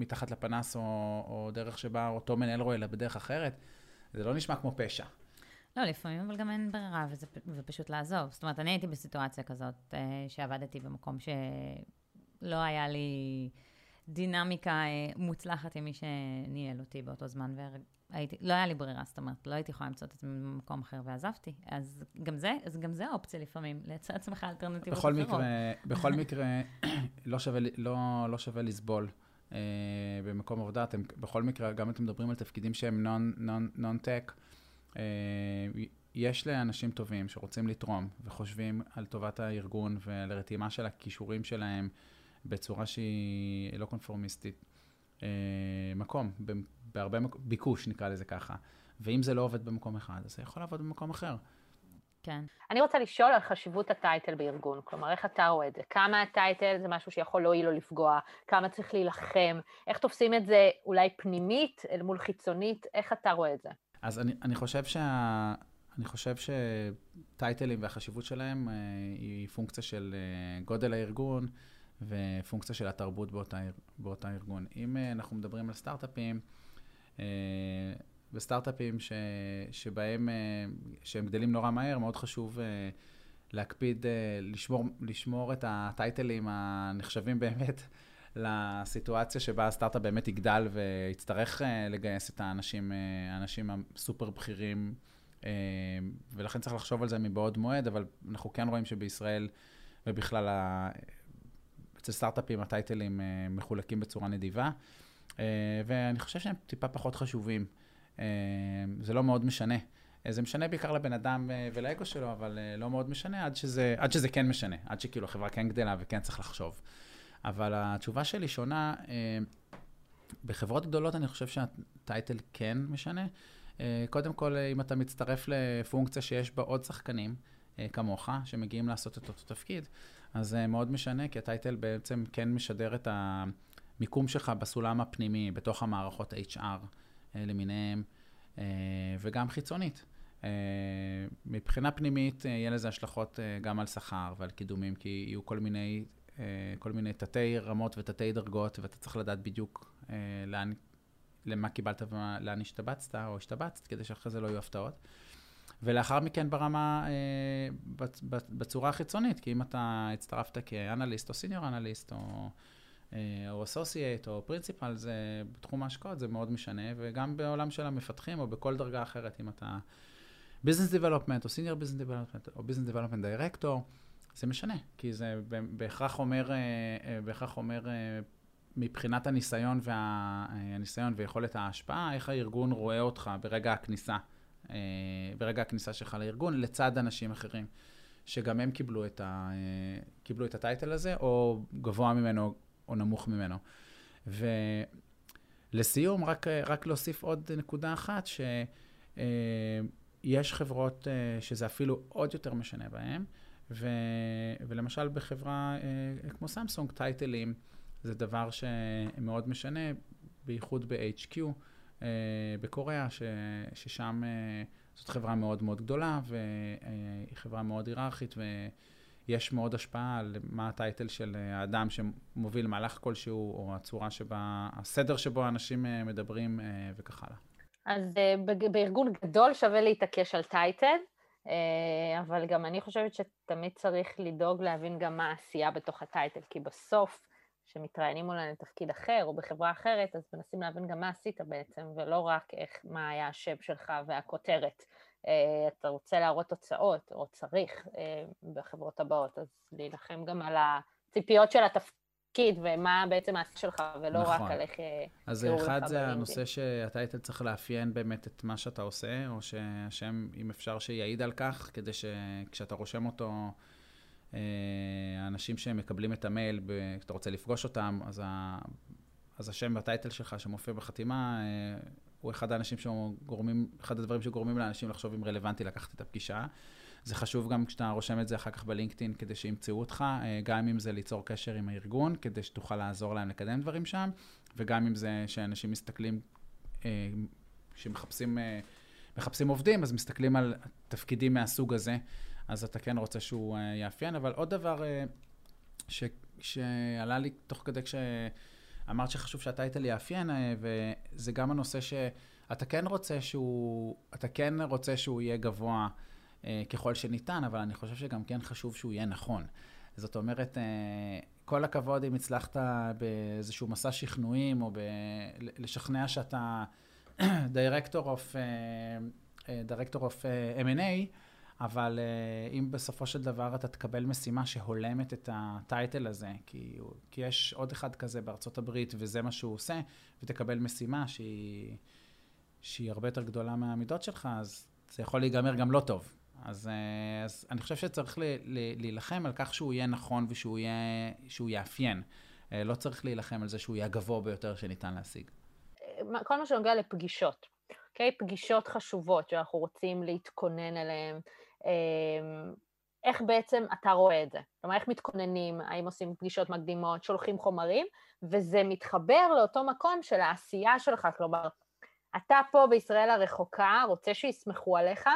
מתחת לפנס, או, או דרך שבה אותו מנהל רואה, אלא בדרך אחרת, זה לא נשמע כמו פשע. לא, לפעמים אבל גם אין ברירה, וזה, ופשוט לעזוב. זאת אומרת, אני הייתי בסיטואציה כזאת, אה, שעבדתי במקום שלא היה לי דינמיקה אה, מוצלחת עם מי שניהל אותי באותו זמן, והייתי, לא היה לי ברירה, זאת אומרת, לא הייתי יכולה למצוא את עצמי במקום אחר, ועזבתי. אז גם זה, אז גם זה אופציה לפעמים, לייצר לעצמך אלטרנטיבות אחרות. מקרה, בכל מקרה, לא שווה, לא, לא שווה לסבול. Uh, במקום עבודה, אתם בכל מקרה, גם אם אתם מדברים על תפקידים שהם נון-טק, אה, יש לאנשים טובים שרוצים לתרום וחושבים על טובת הארגון ועל הרתימה של הכישורים שלהם בצורה שהיא לא קונפורמיסטית. אה, מקום, בהרבה מקום, ביקוש נקרא לזה ככה. ואם זה לא עובד במקום אחד, אז זה יכול לעבוד במקום אחר. כן. אני רוצה לשאול על חשיבות הטייטל בארגון, כלומר, איך אתה רואה את זה? כמה הטייטל זה משהו שיכול להועיל או לפגוע? כמה צריך להילחם? איך תופסים את זה אולי פנימית אל מול חיצונית? איך אתה רואה את זה? אז אני, אני חושב שה... אני חושב שטייטלים והחשיבות שלהם אה, היא פונקציה של אה, גודל הארגון ופונקציה של התרבות באותה, באותה ארגון. אם אה, אנחנו מדברים על סטארט-אפים, בסטארט-אפים ש, שבהם, שהם גדלים נורא מהר, מאוד חשוב להקפיד, לשמור, לשמור את הטייטלים הנחשבים באמת לסיטואציה שבה הסטארט-אפ באמת יגדל ויצטרך אה, לגייס את האנשים, אה, האנשים הסופר בכירים, אה, ולכן צריך לחשוב על זה מבעוד מועד, אבל אנחנו כן רואים שבישראל ובכלל אצל סטארט-אפים הטייטלים מחולקים בצורה נדיבה, ואני חושב שהם טיפה פחות חשובים. זה לא מאוד משנה. זה משנה בעיקר לבן אדם ולאגו שלו, אבל לא מאוד משנה עד שזה, עד שזה כן משנה, עד שכאילו החברה כן גדלה וכן צריך לחשוב. אבל התשובה שלי שונה. אה, בחברות גדולות אני חושב שהטייטל כן משנה. אה, קודם כל, אם אתה מצטרף לפונקציה שיש בה עוד שחקנים, אה, כמוך, שמגיעים לעשות את אותו תפקיד, אז זה מאוד משנה, כי הטייטל בעצם כן משדר את המיקום שלך בסולם הפנימי, בתוך המערכות HR למיניהם, וגם חיצונית. מבחינה פנימית, יהיה לזה השלכות גם על שכר ועל קידומים, כי יהיו כל מיני אה, כל מיני תתי רמות ותתי דרגות, ואתה צריך לדעת בדיוק אה, לאן, למה קיבלת ולאן השתבצת או השתבצת, כדי שאחרי זה לא יהיו הפתעות. ולאחר מכן ברמה, אה, בצורה החיצונית, כי אם אתה הצטרפת כאנליסט או סיניור אנליסט או... או associate או principal, זה בתחום ההשקעות, זה מאוד משנה, וגם בעולם של המפתחים או בכל דרגה אחרת, אם אתה business development או senior business development או business development director, זה משנה, כי זה בהכרח אומר, אה, אה, בהכרח אומר אה, מבחינת הניסיון, וה, הניסיון ויכולת ההשפעה, איך הארגון רואה אותך ברגע הכניסה, ברגע הכניסה שלך לארגון, לצד אנשים אחרים, שגם הם קיבלו את, ה, קיבלו את הטייטל הזה, או גבוה ממנו או נמוך ממנו. ולסיום, רק, רק להוסיף עוד נקודה אחת, שיש חברות שזה אפילו עוד יותר משנה בהן. ו, ולמשל בחברה אה, כמו סמסונג, טייטלים זה דבר שמאוד משנה, בייחוד ב-HQ אה, בקוריאה, ש, ששם אה, זאת חברה מאוד מאוד גדולה והיא חברה מאוד היררכית ויש מאוד השפעה על מה הטייטל של האדם שמוביל מהלך כלשהו, או הצורה שבה, הסדר שבו האנשים מדברים וכך הלאה. אז בארגון גדול שווה להתעקש על טייטל. אה, אבל גם אני חושבת שתמיד צריך לדאוג להבין גם מה העשייה בתוך הטייטל, כי בסוף, כשמתראיינים אולי לתפקיד אחר או בחברה אחרת, אז מנסים להבין גם מה עשית בעצם, ולא רק איך, מה היה השם שלך והכותרת. אה, אתה רוצה להראות תוצאות, או צריך, אה, בחברות הבאות, אז להילחם גם על הציפיות של התפקיד. תפקיד ומה בעצם העשייה שלך, ולא נכון. רק על איך... אה, אז אחד זה הנושא שהטייטל צריך לאפיין באמת את מה שאתה עושה, או שהשם, אם אפשר, שיעיד על כך, כדי שכשאתה רושם אותו, האנשים שמקבלים את המייל, כשאתה רוצה לפגוש אותם, אז, ה, אז השם והטייטל שלך שמופיע בחתימה, הוא אחד האנשים שגורמים, אחד הדברים שגורמים לאנשים לחשוב אם רלוונטי לקחת את הפגישה. זה חשוב גם כשאתה רושם את זה אחר כך בלינקדאין, כדי שימצאו אותך, אה, גם אם זה ליצור קשר עם הארגון, כדי שתוכל לעזור להם לקדם דברים שם, וגם אם זה שאנשים מסתכלים, אה, שמחפשים מחפשים עובדים, אז מסתכלים על תפקידים מהסוג הזה, אז אתה כן רוצה שהוא יאפיין. אבל עוד דבר ש, שעלה לי תוך כדי כשאמרת שחשוב שה title יאפיין, וזה גם הנושא ש... אתה כן רוצה שהוא, אתה כן רוצה שהוא יהיה גבוה אה, ככל שניתן, אבל אני חושב שגם כן חשוב שהוא יהיה נכון. זאת אומרת, אה, כל הכבוד אם הצלחת באיזשהו מסע שכנועים, או ב- לשכנע שאתה director of, director of M&A, אבל אה, אם בסופו של דבר אתה תקבל משימה שהולמת את ה title הזה, כי, כי יש עוד אחד כזה בארצות הברית וזה מה שהוא עושה, ותקבל משימה שהיא... שהיא הרבה יותר גדולה מהמידות שלך, אז זה יכול להיגמר גם לא טוב. אז, אה, אז אני חושב שצריך להילחם על כך שהוא יהיה נכון ושהוא יהיה, יאפיין. אה, לא צריך להילחם על זה שהוא יהיה הגבוה ביותר שניתן להשיג. כל מה שנוגע לפגישות, אוקיי? Okay? פגישות חשובות שאנחנו רוצים להתכונן אליהן, איך בעצם אתה רואה את זה? כלומר, איך מתכוננים, האם עושים פגישות מקדימות, שולחים חומרים, וזה מתחבר לאותו מקום של העשייה שלך, כלומר, אתה פה בישראל הרחוקה, רוצה שיסמכו עליך,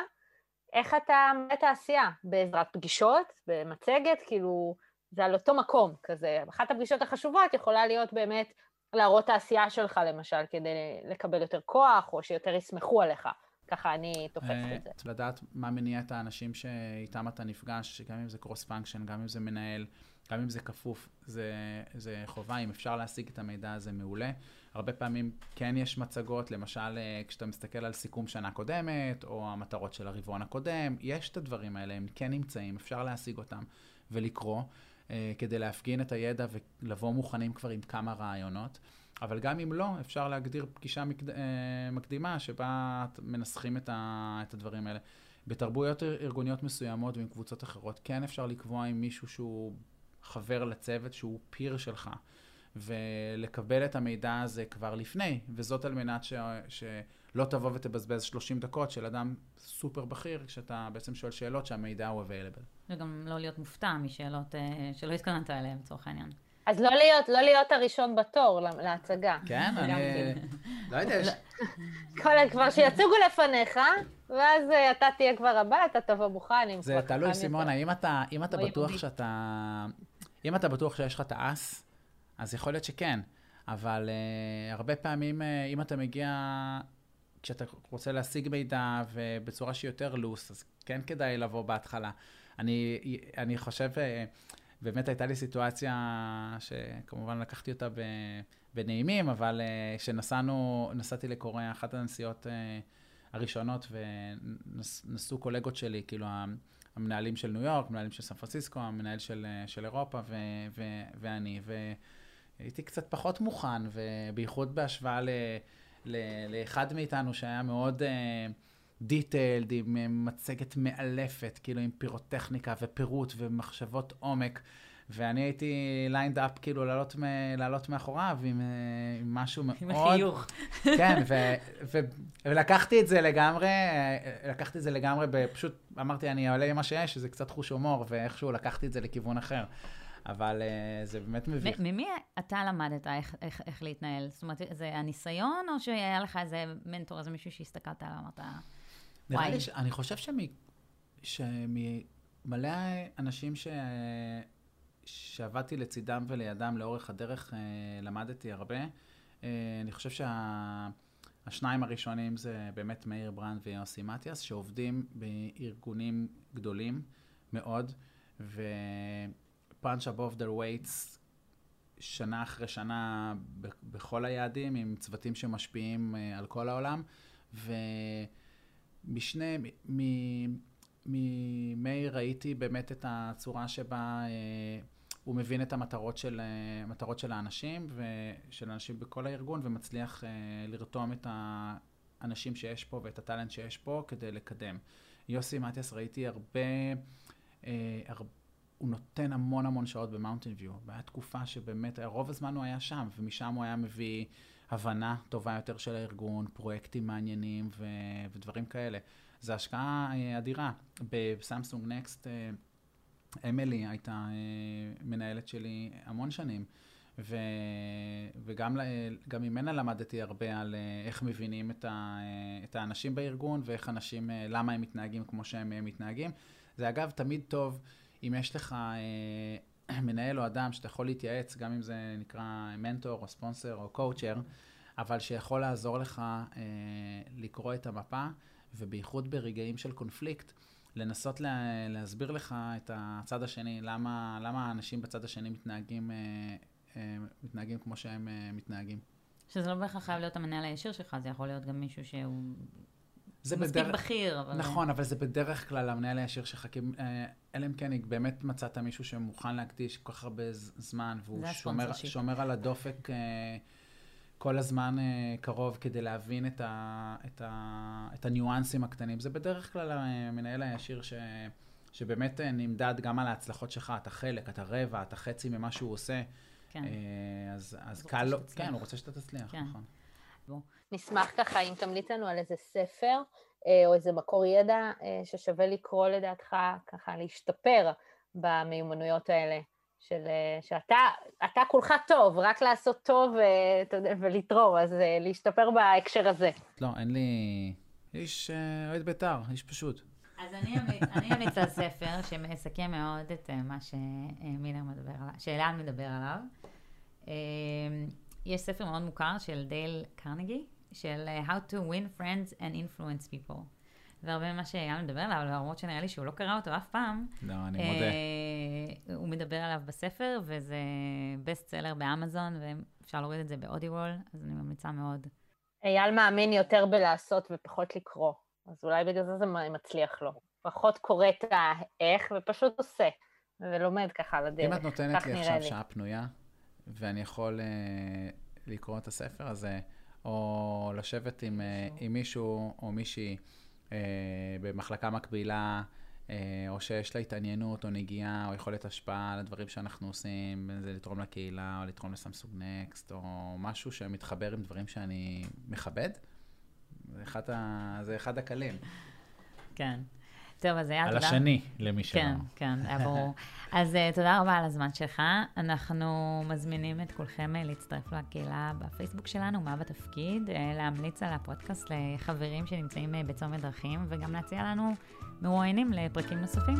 איך אתה מראה את העשייה? בעזרת פגישות, במצגת, כאילו, זה על אותו מקום כזה. אחת הפגישות החשובות יכולה להיות באמת להראות את העשייה שלך, למשל, כדי לקבל יותר כוח, או שיותר יסמכו עליך. ככה אני תופסת את זה. לדעת מה מניע את האנשים שאיתם אתה נפגש, גם אם זה קרוס פונקשן, גם אם זה מנהל, גם אם זה כפוף, זה, זה חובה. אם אפשר להשיג את המידע הזה, מעולה. הרבה פעמים כן יש מצגות, למשל אה, כשאתה מסתכל על סיכום שנה קודמת, או המטרות של הרבעון הקודם, יש את הדברים האלה, הם כן נמצאים, אפשר להשיג אותם ולקרוא, אה, כדי להפגין את הידע ולבוא מוכנים כבר עם כמה רעיונות. אבל גם אם לא, אפשר להגדיר פגישה מקד... אה, מקדימה שבה מנסחים את, ה... את הדברים האלה. בתרבויות ארגוניות מסוימות ועם קבוצות אחרות, כן אפשר לקבוע עם מישהו שהוא חבר לצוות, שהוא פיר שלך. ולקבל את המידע הזה כבר לפני, וזאת על מנת ש... שלא תבוא ותבזבז 30 דקות של אדם סופר בכיר, כשאתה בעצם שואל שאלות שהמידע הוא available. וגם לא להיות מופתע משאלות אה, שלא התכוננת אליהן, לצורך העניין. אז לא להיות, לא להיות הראשון בתור להצגה. כן, אני... לא יודע, יש... כל כבר שיצוגו לפניך, ואז אה, אתה תהיה כבר הבא, אתה תבוא מוכן עם... זה תלוי, סימונה, אם אתה בטוח שאתה... אם אתה בטוח שיש לך את האס, אז יכול להיות שכן, אבל uh, הרבה פעמים, uh, אם אתה מגיע, כשאתה רוצה להשיג מידע ובצורה שהיא יותר לוס, אז כן כדאי לבוא בהתחלה. אני, אני חושב, uh, באמת הייתה לי סיטואציה שכמובן לקחתי אותה בנעימים, אבל כשנסענו, uh, נסעתי לקוריאה, אחת הנסיעות uh, הראשונות, ונסעו קולגות שלי, כאילו, המנהלים של ניו יורק, מנהלים של סן פרנסיסקו, המנהל של, של אירופה ו, ו, ואני. ו, הייתי קצת פחות מוכן, ובייחוד בהשוואה ל, ל, לאחד מאיתנו שהיה מאוד דיטיילד, אה, עם מצגת מאלפת, כאילו עם פירוטכניקה ופירוט ומחשבות עומק. ואני הייתי lined up, כאילו, לעלות, מ- לעלות מאחוריו עם, אה, עם משהו מאוד... עם החיוך. כן, ו- ו- ולקחתי את זה לגמרי, אה, לקחתי את זה לגמרי, פשוט אמרתי, אני אעלה עם מה שיש, שזה קצת חוש הומור, ואיכשהו לקחתי את זה לכיוון אחר. אבל אה, זה באמת מביך. ממי אתה למדת איך, איך, איך להתנהל? זאת אומרת, זה הניסיון, או שהיה לך איזה מנטור, איזה מישהו שהסתכלת עליו, אמרת. נראה לי, ש... אני חושב שמלא אנשים ש... שעבדתי לצידם ולידם לאורך הדרך, uh, למדתי הרבה. Uh, אני חושב שהשניים שה... הראשונים זה באמת מאיר ברנד ויוסי מתיאס, שעובדים בארגונים גדולים מאוד, ו... punch above their weights שנה אחרי שנה בכל היעדים, עם צוותים שמשפיעים uh, על כל העולם, ומשנה, ממאיר ראיתי באמת את הצורה שבה uh, הוא מבין את המטרות של, המטרות של האנשים, ושל אנשים בכל הארגון, ומצליח uh, לרתום את האנשים שיש פה ואת הטאלנט שיש פה כדי לקדם. יוסי מתיאס ראיתי הרבה, הרבה הוא נותן המון המון שעות במאונטין ויו. והיה תקופה שבאמת, רוב הזמן הוא היה שם, ומשם הוא היה מביא הבנה טובה יותר של הארגון, פרויקטים מעניינים ו- ודברים כאלה. זו השקעה אה, אדירה. בסמסונג נקסט, אה, אמילי הייתה אה, מנהלת שלי המון שנים. ו, וגם גם ממנה למדתי הרבה על איך מבינים את, ה, את האנשים בארגון ואיך אנשים, למה הם מתנהגים כמו שהם מתנהגים. זה אגב תמיד טוב אם יש לך מנהל או אדם שאתה יכול להתייעץ, גם אם זה נקרא מנטור או ספונסר או קואוצ'ר, אבל שיכול לעזור לך אה, לקרוא את המפה, ובייחוד ברגעים של קונפליקט, לנסות לה, להסביר לך את הצד השני, למה, למה האנשים בצד השני מתנהגים, אה, אה, מתנהגים כמו שהם אה, מתנהגים. שזה לא בהכרח חייב להיות המנהל הישיר שלך, זה יכול להיות גם מישהו שהוא זה מספיק בדרך... בכיר, אבל... נכון, אבל זה בדרך כלל המנהל הישיר שחכים, אה, אלא אם כן באמת מצאת מישהו שמוכן להקדיש כל כך הרבה זמן, והוא שומר, שומר על הדופק אה, כל הזמן אה, קרוב כדי להבין את, ה, את, ה, את הניואנסים הקטנים. זה בדרך כלל המנהל הישיר ש, שבאמת נמדד גם על ההצלחות שלך, אתה חלק, אתה רבע, אתה חצי ממה שהוא עושה. כן. אז, אז קל לו, כן, הוא רוצה שאתה תצליח, כן. נכון. בוא. נשמח ככה אם תמליץ לנו על איזה ספר אה, או איזה מקור ידע אה, ששווה לקרוא לדעתך, ככה להשתפר במיומנויות האלה, של, אה, שאתה אתה כולך טוב, רק לעשות טוב ולתרום, אז להשתפר בהקשר הזה. לא, אין לי... איש אוהד בית"ר, איש פשוט. אז אני אמליץ על ספר שמסכם מאוד את מה שמילר מדבר עליו, שאלן מדבר עליו. יש ספר מאוד מוכר של דייל קרנגי, של אה, How to win friends and influence people. והרבה ממה שאייל מדבר עליו, למרות שנראה לי שהוא לא קרא אותו אף פעם. לא, אני אה, מודה. הוא מדבר עליו בספר, וזה בסט סלר באמזון, ואפשר להוריד את זה באודי וול, אז אני ממליצה מאוד. אייל מאמין יותר בלעשות ופחות לקרוא, אז אולי בגלל זה זה מצליח לו. פחות קורא את האיך ופשוט עושה, ולומד ככה על הדרך. אם את נותנת לי עכשיו לי. שעה פנויה, ואני יכול uh, לקרוא את הספר הזה, או לשבת עם, uh, עם מישהו או מישהי uh, במחלקה מקבילה, uh, או שיש לה התעניינות או נגיעה או יכולת השפעה על הדברים שאנחנו עושים, בין זה לתרום לקהילה או לתרום לסמסונג נקסט, או משהו שמתחבר עם דברים שאני מכבד, זה אחד, ה... זה אחד הקלים. כן. טוב, אז היה תודה. על השני, למי שלא. כן, כן, היה ברור. אז uh, תודה רבה על הזמן שלך. אנחנו מזמינים את כולכם uh, להצטרף לקהילה בפייסבוק שלנו, מה בתפקיד, uh, להמליץ על הפודקאסט לחברים שנמצאים בצומת דרכים, וגם להציע לנו מרואיינים לפרקים נוספים.